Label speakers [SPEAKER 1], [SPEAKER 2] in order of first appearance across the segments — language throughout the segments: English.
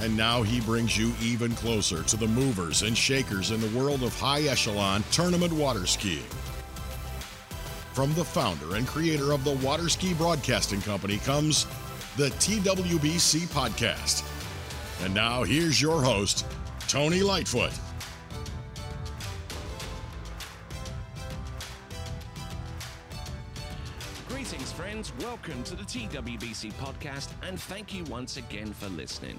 [SPEAKER 1] And now he brings you even closer to the movers and shakers in the world of high echelon tournament water skiing. From the founder and creator of the Water Ski Broadcasting Company comes the TWBC Podcast. And now here's your host, Tony Lightfoot.
[SPEAKER 2] Welcome to the TWBC podcast, and thank you once again for listening.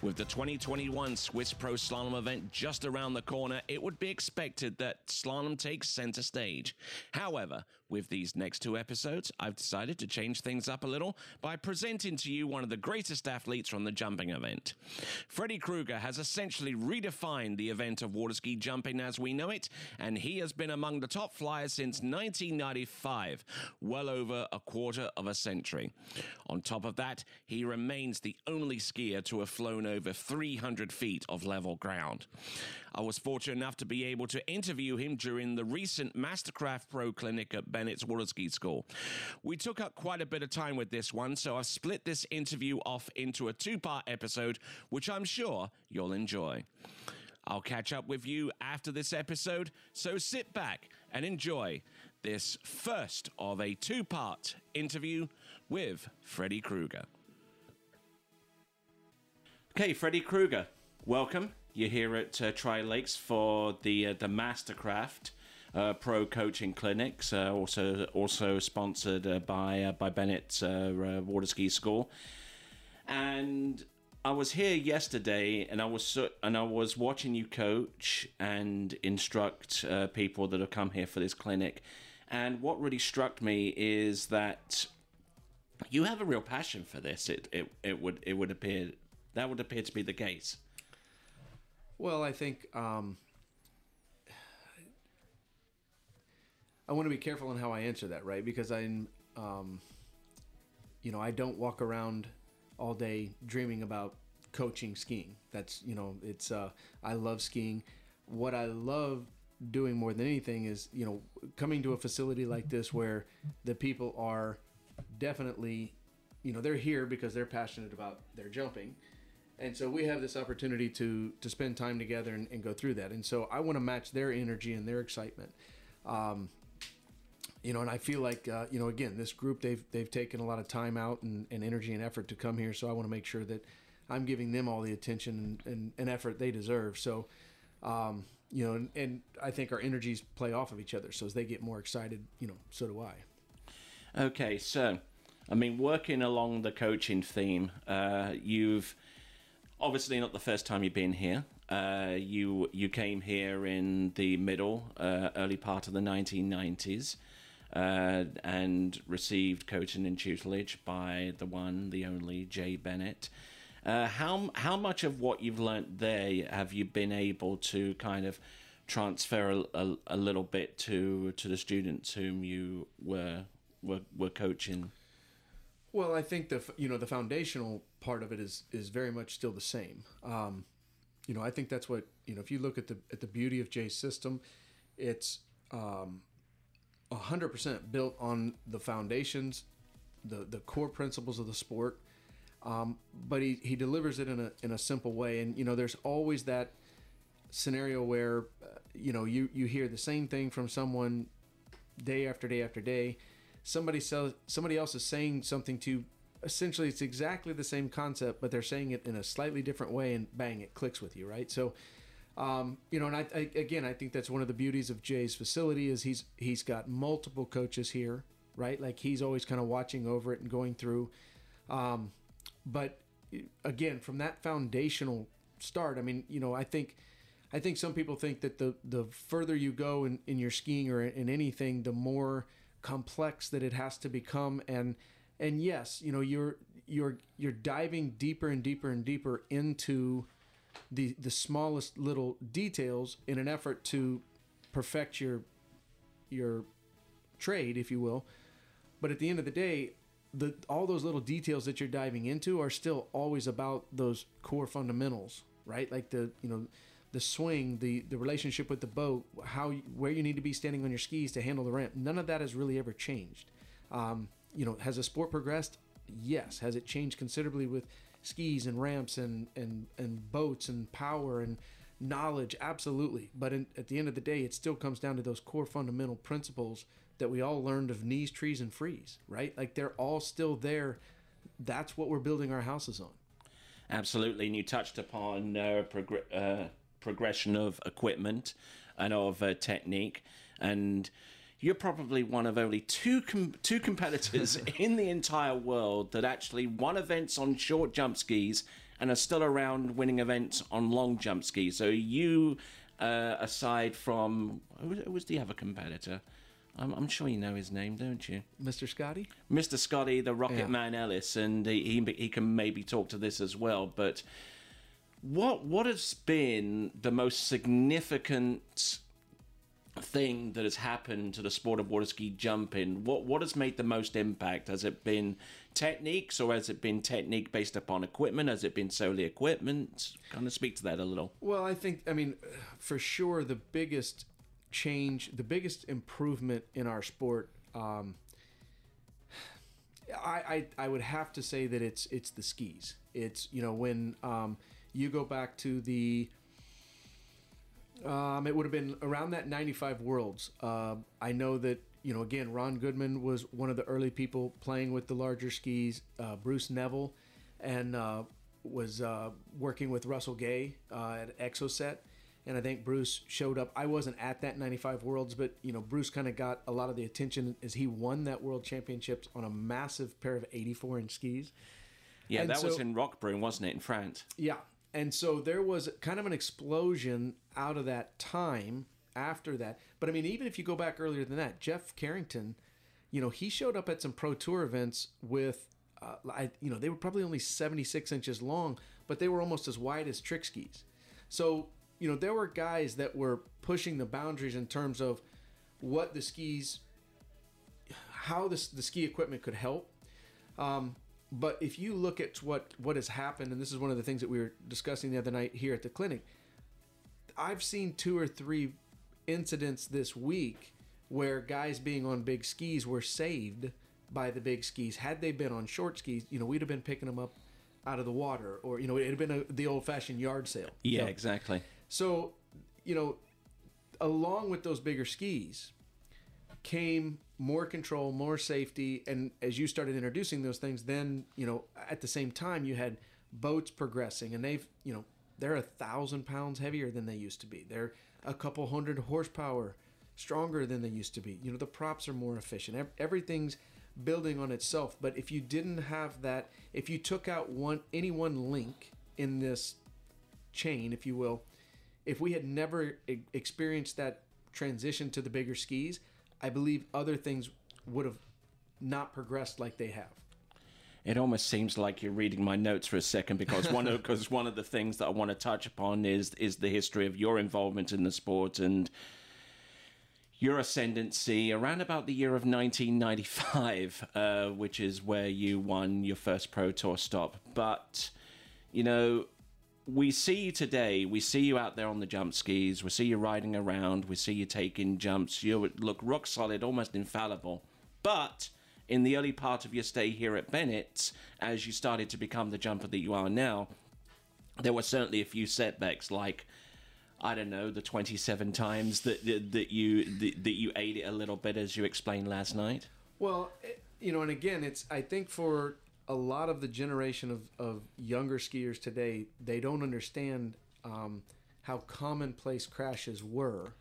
[SPEAKER 2] With the 2021 Swiss Pro Slalom event just around the corner, it would be expected that slalom takes center stage. However, with these next two episodes, I've decided to change things up a little by presenting to you one of the greatest athletes from the jumping event. Freddy Krueger has essentially redefined the event of water ski jumping as we know it, and he has been among the top flyers since 1995, well over a quarter of a century. On top of that, he remains the only skier to have flown over 300 feet of level ground. I was fortunate enough to be able to interview him during the recent Mastercraft Pro Clinic at Bennett's Water Ski School. We took up quite a bit of time with this one, so I've split this interview off into a two part episode, which I'm sure you'll enjoy. I'll catch up with you after this episode, so sit back and enjoy this first of a two part interview with Freddy Krueger. Okay, Freddy Krueger, welcome. You're here at uh, Tri Lakes for the uh, the Mastercraft uh, Pro Coaching Clinics, uh, also also sponsored uh, by uh, by Bennett's Water Ski School. And I was here yesterday, and I was so, and I was watching you coach and instruct people that have come here for this clinic. And what really struck me is that you have a real passion for this. It it, it would it would appear that would appear to be the case.
[SPEAKER 3] Well, I think um, I want to be careful in how I answer that, right? Because I'm, um, you know, I don't walk around all day dreaming about coaching skiing. That's you know, it's uh, I love skiing. What I love doing more than anything is you know coming to a facility like this where the people are definitely you know they're here because they're passionate about their jumping and so we have this opportunity to to spend time together and, and go through that. And so i want to match their energy and their excitement. Um, you know and i feel like uh, you know again this group they've they've taken a lot of time out and, and energy and effort to come here. So i want to make sure that i'm giving them all the attention and, and, and effort they deserve. So um, you know and, and i think our energies play off of each other. So as they get more excited you know so do i.
[SPEAKER 2] Okay, so I mean, working along the coaching theme, uh, you've obviously not the first time you've been here. Uh, you you came here in the middle, uh, early part of the 1990s, uh, and received coaching and tutelage by the one, the only Jay Bennett. Uh, how how much of what you've learnt there have you been able to kind of transfer a, a, a little bit to to the students whom you were were, were coaching?
[SPEAKER 3] Well, I think the you know the foundational part of it is is very much still the same. Um, you know, I think that's what you know. If you look at the at the beauty of Jay's system, it's um, hundred percent built on the foundations, the the core principles of the sport. Um, but he, he delivers it in a in a simple way, and you know, there's always that scenario where uh, you know you you hear the same thing from someone day after day after day somebody sell, somebody else is saying something to essentially it's exactly the same concept but they're saying it in a slightly different way and bang it clicks with you right? So um, you know and I, I again i think that's one of the beauties of jay's facility is he's he's got multiple coaches here right? Like he's always kind of watching over it and going through. Um, but again from that foundational start i mean you know i think i think some people think that the the further you go in, in your skiing or in anything the more complex that it has to become and and yes you know you're you're you're diving deeper and deeper and deeper into the the smallest little details in an effort to perfect your your trade, if you will. But at the end of the day, the all those little details that you're diving into are still always about those core fundamentals, right? Like the you know the swing, the the relationship with the boat, how where you need to be standing on your skis to handle the ramp. None of that has really ever changed. Um, you know, has the sport progressed? Yes. Has it changed considerably with skis and ramps and and and boats and power and knowledge? Absolutely. But in, at the end of the day, it still comes down to those core fundamental principles that we all learned of knees, trees, and freeze. Right? Like they're all still there. That's what we're building our houses on.
[SPEAKER 2] Absolutely, and you touched upon uh, uh, progression of equipment and of uh, technique, and you're probably one of only two com- two competitors in the entire world that actually won events on short jump skis and are still around winning events on long jump skis. So you, uh, aside from who was, the other competitor? I'm, I'm, sure you know his name, don't you?
[SPEAKER 3] Mr. Scotty?
[SPEAKER 2] Mr. Scotty, the Rocket yeah. Man Ellis, and he, he, he can maybe talk to this as well. But what what has been the most significant thing that has happened to the sport of water ski jumping? What what has made the most impact? Has it been techniques or has it been technique based upon equipment? Has it been solely equipment? Kind of speak to that a little.
[SPEAKER 3] Well, I think I mean for sure the biggest change, the biggest improvement in our sport. Um, I, I, I would have to say that it's it's the skis. It's you know when um, you go back to the um, it would have been around that 95 worlds. Uh, I know that, you know, again, Ron Goodman was one of the early people playing with the larger skis. Uh, Bruce Neville and uh, was uh, working with Russell Gay uh, at Exocet. And I think Bruce showed up. I wasn't at that 95 Worlds, but you know Bruce kind of got a lot of the attention as he won that World Championships on a massive pair of 84 inch skis.
[SPEAKER 2] Yeah, and that so, was in Roquebrune, wasn't it, in France?
[SPEAKER 3] Yeah, and so there was kind of an explosion out of that time after that. But I mean, even if you go back earlier than that, Jeff Carrington, you know, he showed up at some pro tour events with, uh, I, you know, they were probably only 76 inches long, but they were almost as wide as trick skis. So, you know, there were guys that were pushing the boundaries in terms of what the skis, how this, the ski equipment could help. Um, but if you look at what what has happened, and this is one of the things that we were discussing the other night here at the clinic, I've seen two or three incidents this week where guys being on big skis were saved by the big skis. Had they been on short skis, you know, we'd have been picking them up out of the water, or you know, it'd have been a, the old-fashioned yard sale.
[SPEAKER 2] Yeah, exactly.
[SPEAKER 3] So, you know, along with those bigger skis came more control, more safety, and as you started introducing those things, then you know at the same time you had boats progressing, and they've you know they're a thousand pounds heavier than they used to be. They're a couple hundred horsepower stronger than they used to be. You know the props are more efficient. Everything's building on itself. But if you didn't have that, if you took out one any one link in this chain, if you will, if we had never experienced that transition to the bigger skis, I believe other things would have not progressed like they have.
[SPEAKER 2] It almost seems like you're reading my notes for a second because one of because one of the things that I want to touch upon is is the history of your involvement in the sport and your ascendancy around about the year of 1995, uh, which is where you won your first Pro Tour stop. But you know, we see you today. We see you out there on the jump skis. We see you riding around. We see you taking jumps. You look rock solid, almost infallible. But in the early part of your stay here at Bennett, as you started to become the jumper that you are now, there were certainly a few setbacks, like I don't know, the twenty-seven times that that, you that you ate it a little bit, as you explained last night.
[SPEAKER 3] Well, you know, and again, it's I think for a lot of the generation of, of younger skiers today, they don't understand um, how commonplace crashes were.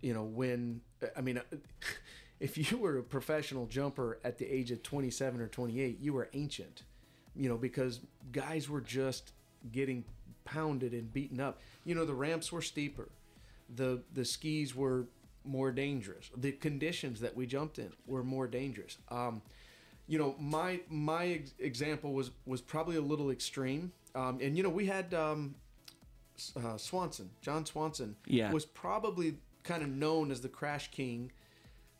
[SPEAKER 3] You know, when, I mean, if you were a professional jumper at the age of 27 or 28, you were ancient, you know, because guys were just getting pounded and beaten up. You know, the ramps were steeper, the, the skis were more dangerous, the conditions that we jumped in were more dangerous. Um, you know, my my ex- example was was probably a little extreme. Um, and you know, we had um, uh, Swanson, John Swanson,
[SPEAKER 2] Yeah.
[SPEAKER 3] was probably kind of known as the Crash King.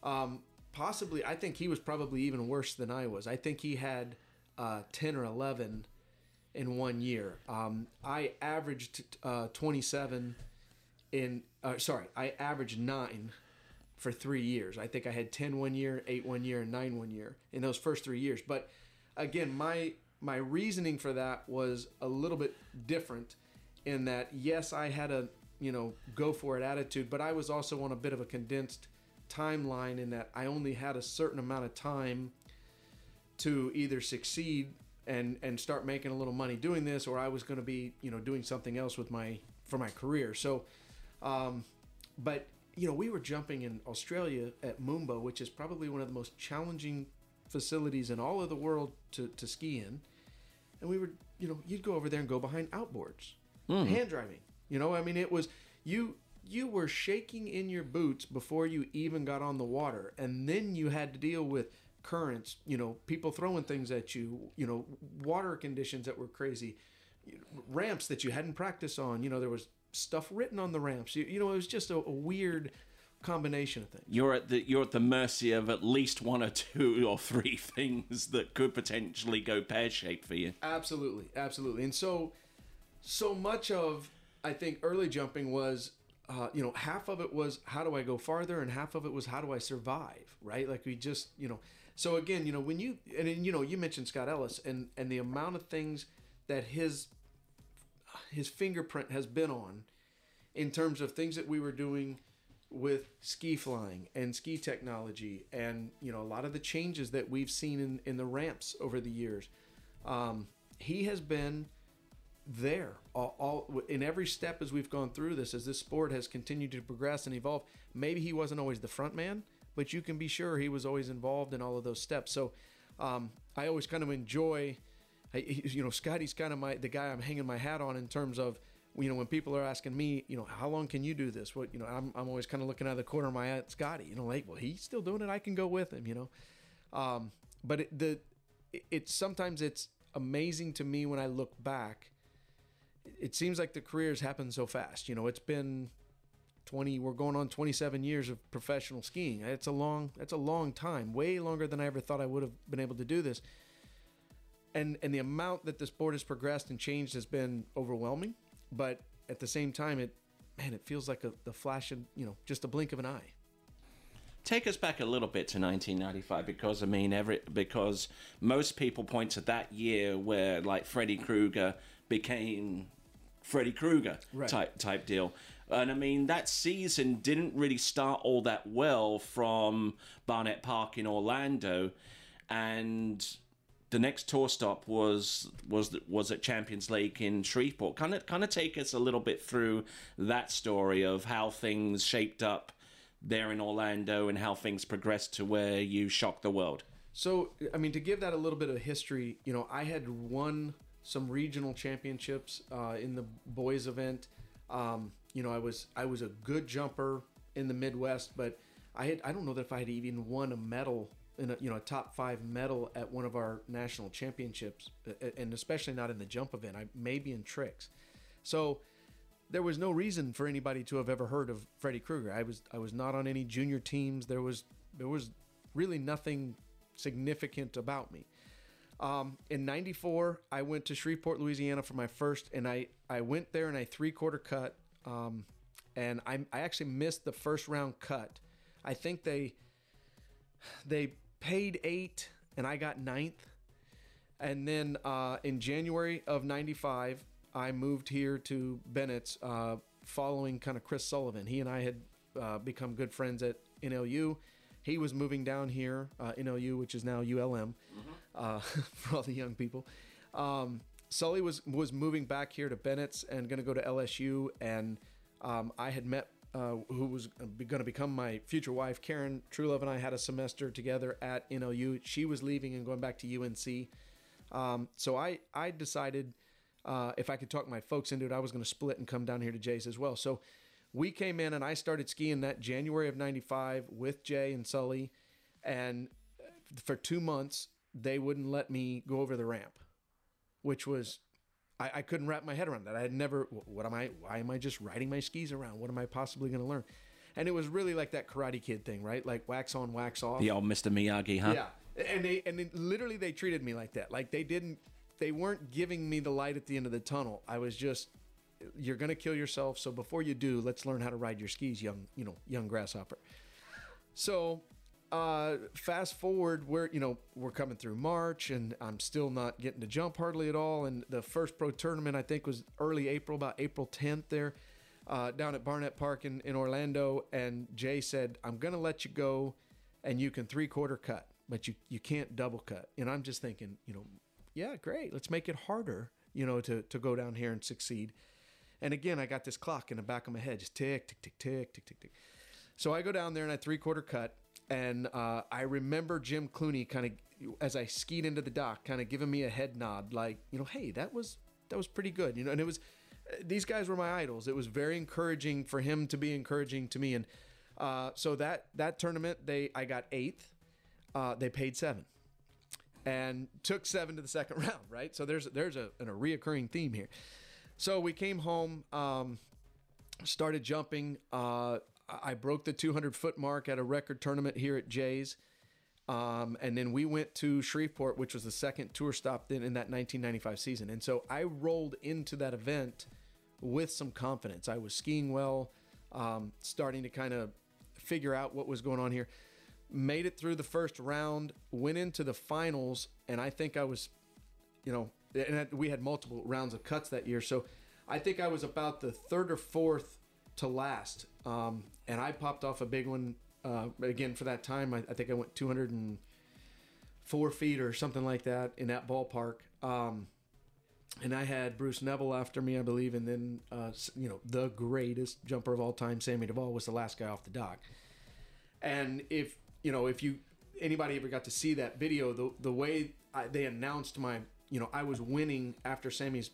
[SPEAKER 3] Um, possibly, I think he was probably even worse than I was. I think he had uh, ten or eleven in one year. Um, I averaged uh, twenty seven in. Uh, sorry, I averaged nine for three years. I think I had 10 one year, 8 one year, and 9 one year in those first three years. But again, my my reasoning for that was a little bit different in that yes, I had a you know go for it attitude, but I was also on a bit of a condensed timeline in that I only had a certain amount of time to either succeed and and start making a little money doing this, or I was going to be you know doing something else with my for my career. So, um, but you know we were jumping in Australia at Moomba, which is probably one of the most challenging facilities in all of the world to to ski in, and we were you know you'd go over there and go behind outboards, hmm. hand driving. You know, I mean it was you you were shaking in your boots before you even got on the water, and then you had to deal with currents, you know, people throwing things at you, you know, water conditions that were crazy, ramps that you hadn't practiced on. You know, there was stuff written on the ramps. You, you know, it was just a, a weird combination of things.
[SPEAKER 2] You're at the you're at the mercy of at least one or two or three things that could potentially go pear shaped for you.
[SPEAKER 3] Absolutely, absolutely. And so, so much of I think early jumping was, uh, you know, half of it was how do I go farther, and half of it was how do I survive, right? Like we just, you know. So again, you know, when you and then, you know, you mentioned Scott Ellis and and the amount of things that his his fingerprint has been on in terms of things that we were doing with ski flying and ski technology and you know a lot of the changes that we've seen in, in the ramps over the years. Um, he has been there all, all in every step as we've gone through this as this sport has continued to progress and evolve maybe he wasn't always the front man but you can be sure he was always involved in all of those steps. So um, i always kind of enjoy You know scotty's kind of my the guy i'm hanging my hat on in terms of you know when people are asking me you know how long can you do this? What you know i'm, I'm always kind of looking out of the corner of my eye at scotty you know like well he's still doing it. I can go with him you know? Um, but it, the it- it's sometimes it's amazing to me when i look back it seems like the careers happen so fast you know? It's been 20 we're going on 27 years of professional skiing. It's a long that's a long time way longer than i ever thought i would have been able to do this and and the amount that this sport has progressed and changed has been overwhelming but at the same time it man it feels like a the flash of you know just a blink of an eye
[SPEAKER 2] Take us back a little bit to 1995 because I mean every because most people point to that year where like Freddy Krueger became Freddy Krueger
[SPEAKER 3] Right.
[SPEAKER 2] type type deal. And I mean that season didn't really start all that well from Barnett Park in Orlando and the next tour stop was was was at Champions Lake in Shreveport. Kind of kind of take us a little bit through that story of how things shaped up there in Orlando and how things progressed to where you shocked the world.
[SPEAKER 3] So, I mean, to give that a little bit of history, you know, I had won some regional championships uh, in the boys event. Um, you know, I was I was a good jumper in the Midwest, but I had I don't know that if I had even won a medal in a you know a top five medal at one of our national championships, and especially not in the jump event. I maybe in tricks. So there was no reason for anybody to have ever heard of Freddy Krueger. I was I was not on any junior teams. There was there was really nothing significant about me. Um, in '94, I went to Shreveport, Louisiana for my first, and I I went there in a three quarter cut, um, and I I actually missed the first round cut. I think they they paid eight, and I got ninth. And then uh, in January of '95, I moved here to Bennett's, uh, following kind of Chris Sullivan. He and I had uh, become good friends at NLU. He was moving down here, uh, NLU, which is now ULM, uh, for all the young people. Um, Sully was was moving back here to Bennett's and going to go to LSU, and um, I had met uh, who was going to become my future wife, Karen Trulove, and I had a semester together at NLU. She was leaving and going back to UNC. Um, so I I decided uh, if I could talk my folks into it, I was going to split and come down here to Jay's as well. So we came in and I started skiing that January of '95 with Jay and Sully, and for two months they wouldn't let me go over the ramp, which was I, I couldn't wrap my head around that. I had never. What am I? Why am I just riding my skis around? What am I possibly going to learn? And it was really like that Karate Kid thing, right? Like wax on, wax off.
[SPEAKER 2] The old Mr. Miyagi, huh?
[SPEAKER 3] Yeah, and they and they, literally they treated me like that. Like they didn't, they weren't giving me the light at the end of the tunnel. I was just, you're gonna kill yourself. So before you do, let's learn how to ride your skis, young, you know, young grasshopper. So, uh, fast forward, we're you know we're coming through March, and I'm still not getting to jump hardly at all. And the first pro tournament I think was early April, about April 10th there uh, down at Barnett Park in, in Orlando, and Jay said, "I'm to let you go, and you can three quarter cut, but you you can't double cut." And I'm just thinking, you know, yeah, great, let's make it harder, you know, to to go down here and succeed. And again, I got this clock in the back of my head, just tick, tick, tick, tick, tick, tick, tick. So I go down there and I three quarter cut, and uh, I remember Jim Clooney kind of as I skied into the dock, kind of giving me a head nod, like, you know, hey, that was that was pretty good, you know. And it was these guys were my idols. It was very encouraging for him to be encouraging to me, and uh, so that that tournament, they I got eighth. Uh, they paid seven, and took seven to the second round. Right, so there's there's a, a reoccurring theme here. So we came home, um, started jumping. Uh, I broke the 200 foot mark at a record tournament here at Jay's. Um, and then we went to Shreveport, which was the second tour stop then in that 1995 season. And so I rolled into that event with some confidence. I was skiing well, um, starting to kind of figure out what was going on here. Made it through the first round, went into the finals, and I think I was, you know, and we had multiple rounds of cuts that year. So I think I was about the third or fourth to last. Um, and I popped off a big one uh, again for that time. I, I, think I went 204 feet or something like that in that ballpark. Um, and I had Bruce Neville after me, I believe, and then uh, you know the greatest jumper of all time, Sammy Duvall, was the last guy off the dock. And if you know if you anybody ever got to see that video, the the way I, they announced my you know I was winning after Sammy's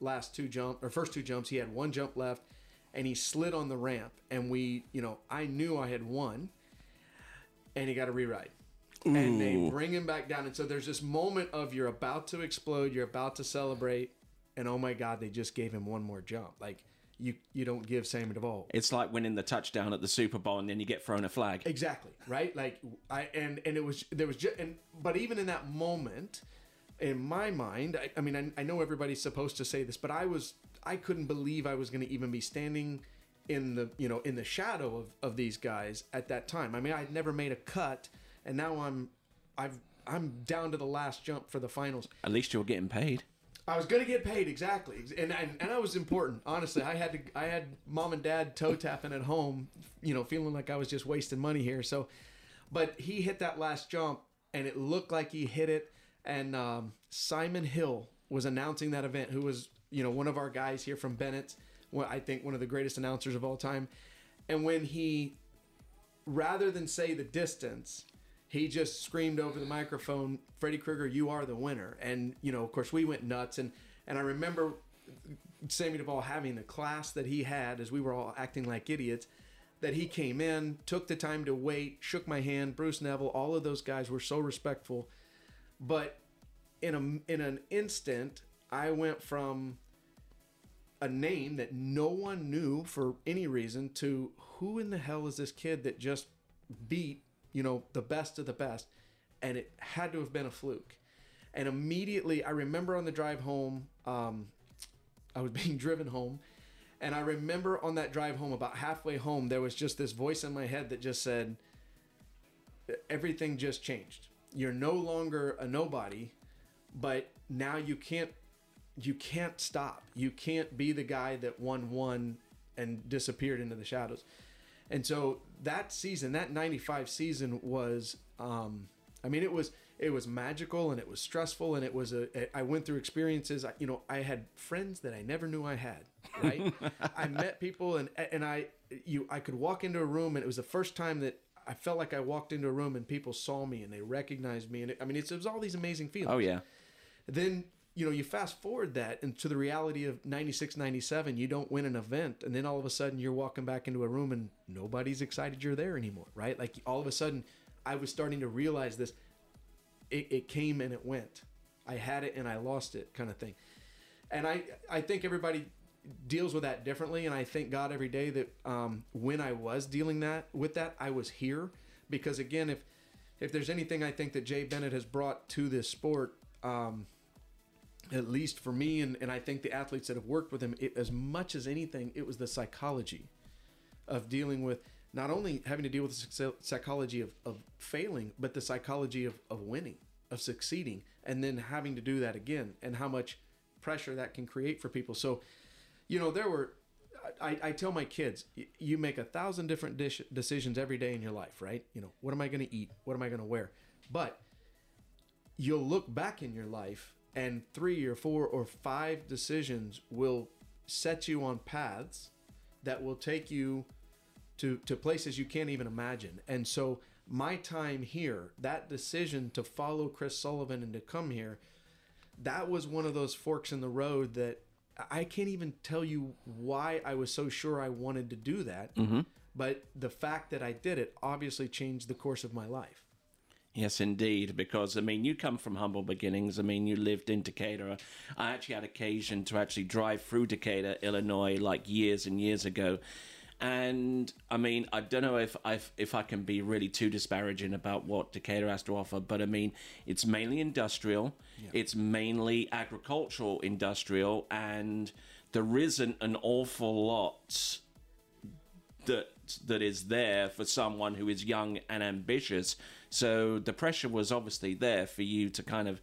[SPEAKER 3] last two jump or first two jumps, he had one jump left, and he slid on the ramp, and we you know I knew I had won, and he got a rewrite. Ooh. and they bring him back down. And so there's this moment of you're about to explode, you're about to celebrate, and oh my God, they just gave him one more jump. Like you, you don't give Sammy Duvall.
[SPEAKER 2] It's like winning the touchdown at the Super Bowl, and then you get thrown a flag.
[SPEAKER 3] Exactly right. Like I and and it was there was just and but even in that moment, in my mind, I, I mean I, I know everybody's supposed to say this, but I was I couldn't believe I was going to even be standing in the you know in the shadow of, of these guys at that time. I mean, I'd never made a cut and now I'm I've I'm down to the last jump for the finals.
[SPEAKER 2] At least you're getting paid.
[SPEAKER 3] I was gonna get paid exactly, and and, and that was important. Honestly, I had to I had mom and dad toe tapping at home, you know, feeling like I was just wasting money here. So, but he hit that last jump, and it looked like he hit it. And um, Simon Hill was announcing that event, who was you know one of our guys here from Bennett, I think one of the greatest announcers of all time. And when he, rather than say the distance, he just screamed over the microphone, Freddy Krueger, you are the winner. And, you know, of course, we went nuts. And, and I remember Sammy Duvall having the class that he had as we were all acting like idiots. That he came in, took the time to wait, shook my hand. Bruce Neville, all of those guys were so respectful. But in a in an instant, I went from a name that no one knew for any reason to who in the hell is this kid that just beat you know, the best of the best. And it had to have been a fluke. And immediately, I remember on the drive home, um, I was being driven home. And I remember on that drive home, about halfway home, there was just this voice in my head that just said, everything just changed. You're no longer a nobody, but now you can't you can't stop. You can't be the guy that won one and disappeared into the shadows. And so that season, that 95 season was um I mean it was it was magical and it was stressful and it was a I went through experiences. I, you know I had friends that I never knew I had right? I met people and and I you I could walk into a room and it was the first time that I felt like I walked into a room and people saw me and they recognized me. And it, I mean it was all these amazing feelings.
[SPEAKER 2] Oh yeah.
[SPEAKER 3] Then you know, you fast forward that into the reality of 96, 97, you don't win an event. And then all of a sudden you're walking back into a room and nobody's excited you're there anymore, right? Like all of a sudden I was starting to realize this. It, it came and it went. I had it and I lost it kind of thing. and I I think everybody deals with that differently, and I thank God every day that um, when I was dealing that with that, I was here because again, if if there's anything I think that Jay Bennett has brought to this sport. Um, at least for me, and, and I think the athletes that have worked with him, it, as much as anything, it was the psychology of dealing with not only having to deal with the psychology of, of failing, but the psychology of, of winning, of succeeding, and then having to do that again, and how much pressure that can create for people. So, you know, there were, I, I tell my kids, you make a thousand different dish, decisions every day in your life, right? You know, what am I going to eat? What am I going to wear? But you'll look back in your life and three or four or five decisions will set you on paths that will take you to to places you can't even imagine. And so my time here, that decision to follow Chris Sullivan and to come here, that was one of those forks in the road that I can't even tell you why I was so sure I wanted to do that. Mm-hmm. But the fact that I did it obviously changed the course of my life.
[SPEAKER 2] Yes, indeed. Because I mean, you come from humble beginnings. I mean, you lived in Decatur. I actually had occasion to actually drive through Decatur, Illinois, like years and years ago. And I mean, I don't know if I if I can be really too disparaging about what Decatur has to offer, but I mean, it's mainly industrial. Yeah. It's mainly agricultural, industrial, and there isn't an awful lot that that is there for someone who is young and ambitious. So the pressure was obviously there for you to kind of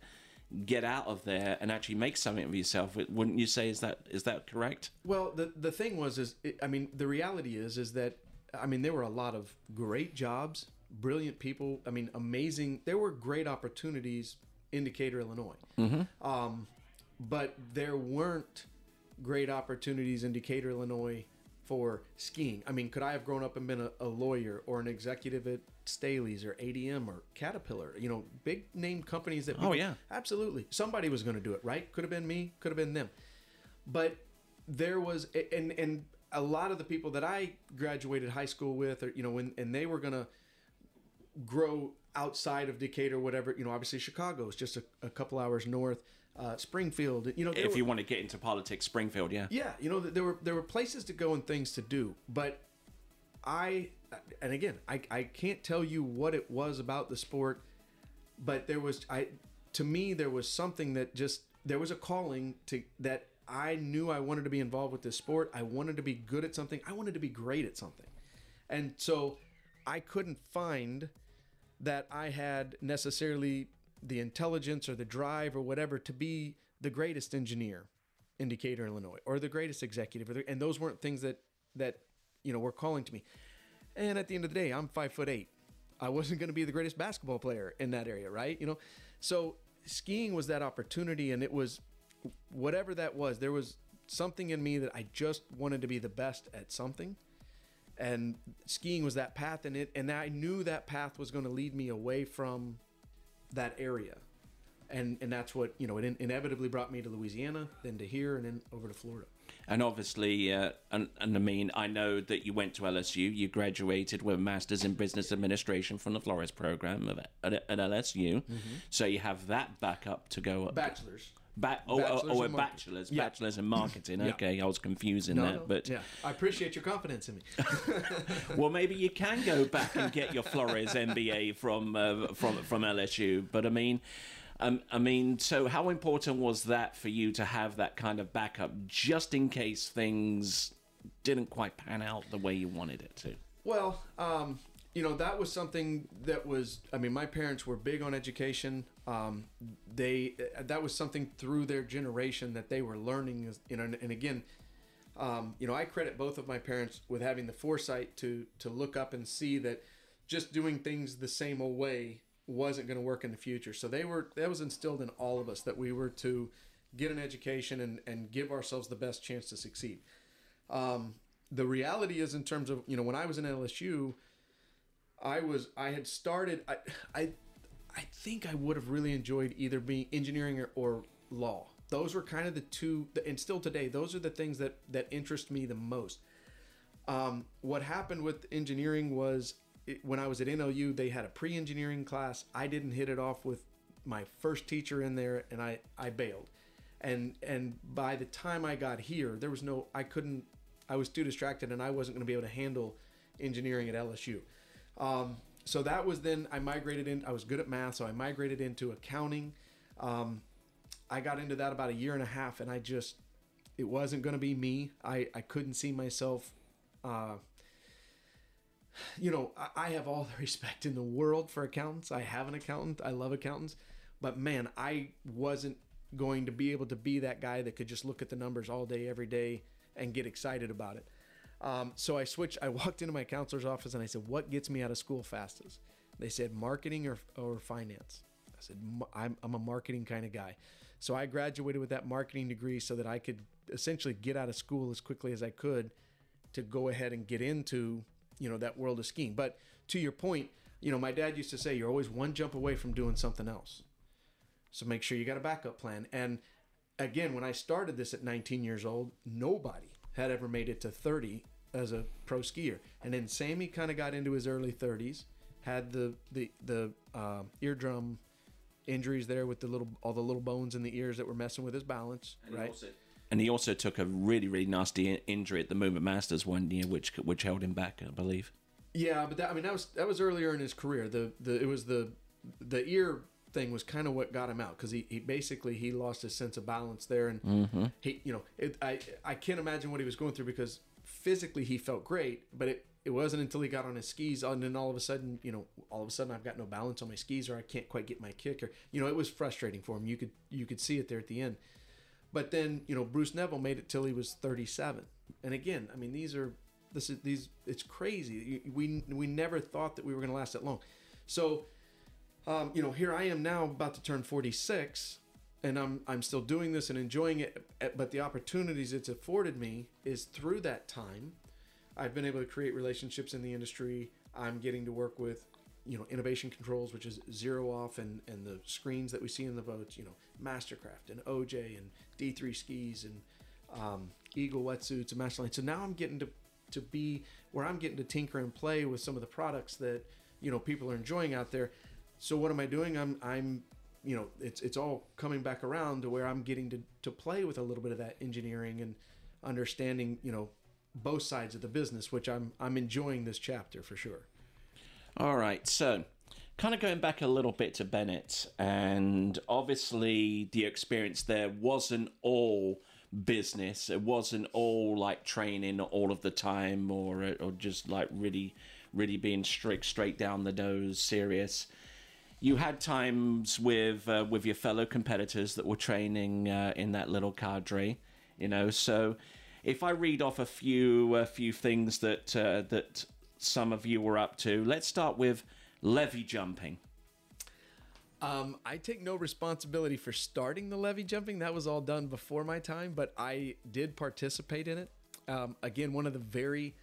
[SPEAKER 2] get out of there and actually make something of yourself. Wouldn't you say is that is that correct?
[SPEAKER 3] Well, the the thing was is I mean the reality is is that I mean there were a lot of great jobs, brilliant people. I mean amazing. There were great opportunities in Decatur, Illinois. Mm-hmm. Um, but there weren't great opportunities in Decatur, Illinois for skiing. I mean, could I have grown up and been a, a, lawyer or an executive at Staley's or ADM or Caterpillar? You know, big name companies that.
[SPEAKER 2] Oh, people, oh yeah,
[SPEAKER 3] absolutely. Somebody was going to do it, right? Could have been me. Could have been them. But there was, and and a lot of the people that I graduated high school with, or you know, when and they were going to grow outside of Decatur, whatever. You know, obviously Chicago is just a, a couple hours north uh, Springfield. You know,
[SPEAKER 2] if
[SPEAKER 3] were,
[SPEAKER 2] you want to get into politics, Springfield, yeah,
[SPEAKER 3] yeah. You know, there were there were places to go and things to do, but I, and again, I I can't tell you what it was about the sport, but there was I, to me, there was something that just there was a calling to that I knew I wanted to be involved with this sport. I wanted to be good at something. I wanted to be great at something, and so I couldn't find that I had necessarily the intelligence or the drive or whatever to be the greatest engineer in Decatur, Illinois, or the greatest executive, and those weren't things that that you know were calling to me. And at the end of the day, I'm five foot eight. I wasn't going to be the greatest basketball player in that area, right? You know, so skiing was that opportunity, and it was whatever that was. There was something in me that I just wanted to be the best at something, and skiing was that path, and it and I knew that path was going to lead me away from that area. And, and that's what you know. It in, inevitably brought me to Louisiana, then to here, and then over to Florida.
[SPEAKER 2] And obviously, uh, and, and I mean, I know that you went to LSU. You graduated with a master's in business administration from the Flores program at, at LSU. Mm-hmm. So you have that backup to go up.
[SPEAKER 3] Bachelor's.
[SPEAKER 2] Ba- oh, oh, oh, a bachelor's, yeah. bachelor's in marketing. yeah. Okay, I was confusing no, that, no. but
[SPEAKER 3] yeah, I appreciate your confidence in me.
[SPEAKER 2] well, maybe you can go back and get your Flores MBA from uh, from from LSU. But I mean, um, I mean, so how important was that for you to have that kind of backup, just in case things didn't quite pan out the way you wanted it to?
[SPEAKER 3] Well, um, you know that was something that was i mean my parents were big on education um, they that was something through their generation that they were learning you know and, and again um, you know i credit both of my parents with having the foresight to to look up and see that just doing things the same old way wasn't going to work in the future so they were that was instilled in all of us that we were to get an education and and give ourselves the best chance to succeed um, the reality is in terms of you know when i was in lsu I was I had started I I I think I would have really enjoyed either being engineering or, or law. Those were kind of the two, and still today, those are the things that that interest me the most. Um, what happened with engineering was it, when I was at NLU, they had a pre-engineering class. I didn't hit it off with my first teacher in there, and I I bailed. and and by the time I got here, there was no I couldn't I was too distracted and I wasn't going to be able to handle engineering at LSU. Um, so that was then I migrated in. I was good at math, so I migrated into accounting. Um, I got into that about a year and a half, and I just it wasn't going to be me. I I couldn't see myself. Uh, you know, I, have all the respect in the world for accountants. I have an accountant. I love accountants, but man, I wasn't going to be able to be that guy that could just look at the numbers all day, every day, and get excited about it. Um, so I switched. I walked into my counselor's office and I said, "What gets me out of school fastest?" They said, "Marketing or, or finance." I said, I'm, "I'm a marketing kind of guy." So I graduated with that marketing degree so that I could essentially get out of school as quickly as I could to go ahead and get into you know that world of skiing. But to your point, you know, my dad used to say, "You're always one jump away from doing something else." So make sure you got a backup plan. And again, when I started this at 19 years old, nobody had ever made it to 30 as a pro skier. And then Sammy kind of got into his early 30s, had the the the uh, eardrum injuries there with the little all the little bones in the ears that were messing with his balance,
[SPEAKER 2] and
[SPEAKER 3] right?
[SPEAKER 2] And he also took a really really nasty injury at the Moomba Masters one year, which which held him back, I believe.
[SPEAKER 3] Yeah, but that, I mean that was that was earlier in his career. The the it was the the ear thing was kind of what got him out because he, he basically he lost his sense of balance there and
[SPEAKER 2] mm-hmm.
[SPEAKER 3] he you know it, I I can't imagine what he was going through because physically he felt great, but it, it wasn't until he got on his skis and then all of a sudden, you know, all of a sudden I've got no balance on my skis or I can't quite get my kick or you know, it was frustrating for him. You could you could see it there at the end. But then, you know, Bruce Neville made it till he was 37. And again, I mean, these are this is these it's crazy. We we never thought that we were going to last that long. So um, you know, here I am now about to turn 46 and I'm I'm still doing this and enjoying it. Eh, but the opportunities it's afforded me is through that time, I've been able to create relationships in the industry. I'm getting to work with, you know, innovation controls, which is zero off, and and the screens that we see in the boats, you know, Mastercraft and OJ and D3 skis and um, Eagle wetsuits and Masterline. So now I'm getting to to be where I'm getting to tinker and play with some of the products that you know people are enjoying out there. So what am I doing? I'm I'm you know, it's it's all coming back around to where I'm getting to to play with a little bit of that engineering and understanding, you know, both sides of the business, which I'm I'm enjoying this chapter for sure.
[SPEAKER 2] All right, so kind of going back a little bit to Bennett, and obviously the experience there wasn't all business. It wasn't all like training all of the time, or or just like really, really being strict, straight down the nose, serious you had times with uh, with your fellow competitors that were training uh, in that little cadre, you know. So, if I read off a few a few things that uh, that some of you were up to, let's start with levee jumping.
[SPEAKER 3] Um, I take no responsibility for starting the levee jumping. That was all done before my time, but I did participate in it. Um, again, one of the very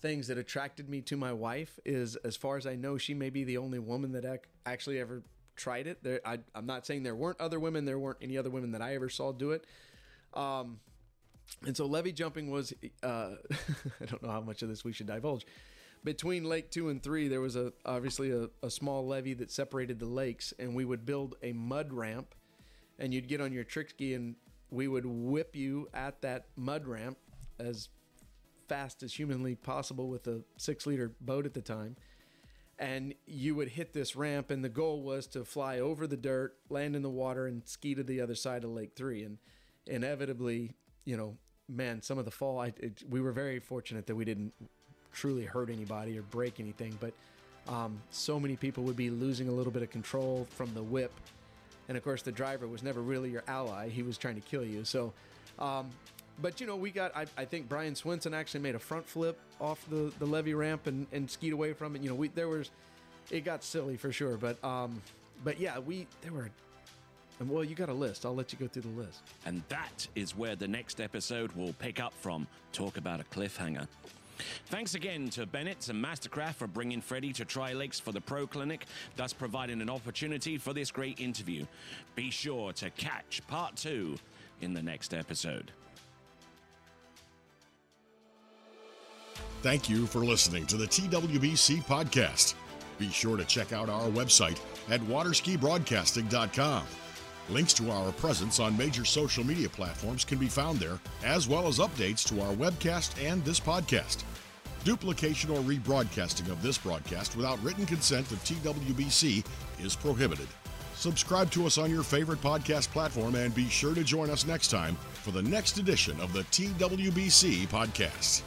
[SPEAKER 3] things that attracted me to my wife is, as far as I know, she may be the only woman that ac- actually ever tried it. There, I, am not saying there weren't other women. There weren't any other women that I ever saw do it. Um, and so levee jumping was, uh, I don't know how much of this we should divulge. Between lake two and three, there was a obviously a, a small levee that separated the lakes, and we would build a mud ramp, and you'd get on your trick ski, and we would whip you at that mud ramp as fast as humanly possible with a six liter boat at the time. And you would hit this ramp, and the goal was to fly over the dirt, land in the water, and ski to the other side of Lake Three. And inevitably, you know, man, some of the fall, I, it, we were very fortunate that we didn't truly hurt anybody or break anything. But um, so many people would be losing a little bit of control from the whip. And of course, the driver was never really your ally, he was trying to kill you. So, um, but you know, we got. I, I, think Brian Swinson actually made a front flip off the the levee ramp and, and skied away from it. You know, we there was, it got silly for sure. But um, but yeah, we there were. Well, you got a list. I'll let you go through the list.
[SPEAKER 2] And that is where the next episode will pick up from. Talk about a cliffhanger. Thanks again to Bennett and Mastercraft for bringing Freddy to Tri Lakes for the Pro Clinic, thus providing an opportunity for this great interview. Be sure to catch part two in the next episode.
[SPEAKER 1] Thank you for listening to the TWBC podcast. Be sure to check out our website at waterskibroadcasting.com. Links to our presence on major social media platforms can be found there, as well as updates to our webcast and this podcast. Duplication or rebroadcasting of this broadcast without written consent of TWBC is prohibited. Subscribe to us on your favorite podcast platform and be sure to join us next time for the next edition of the TWBC podcast.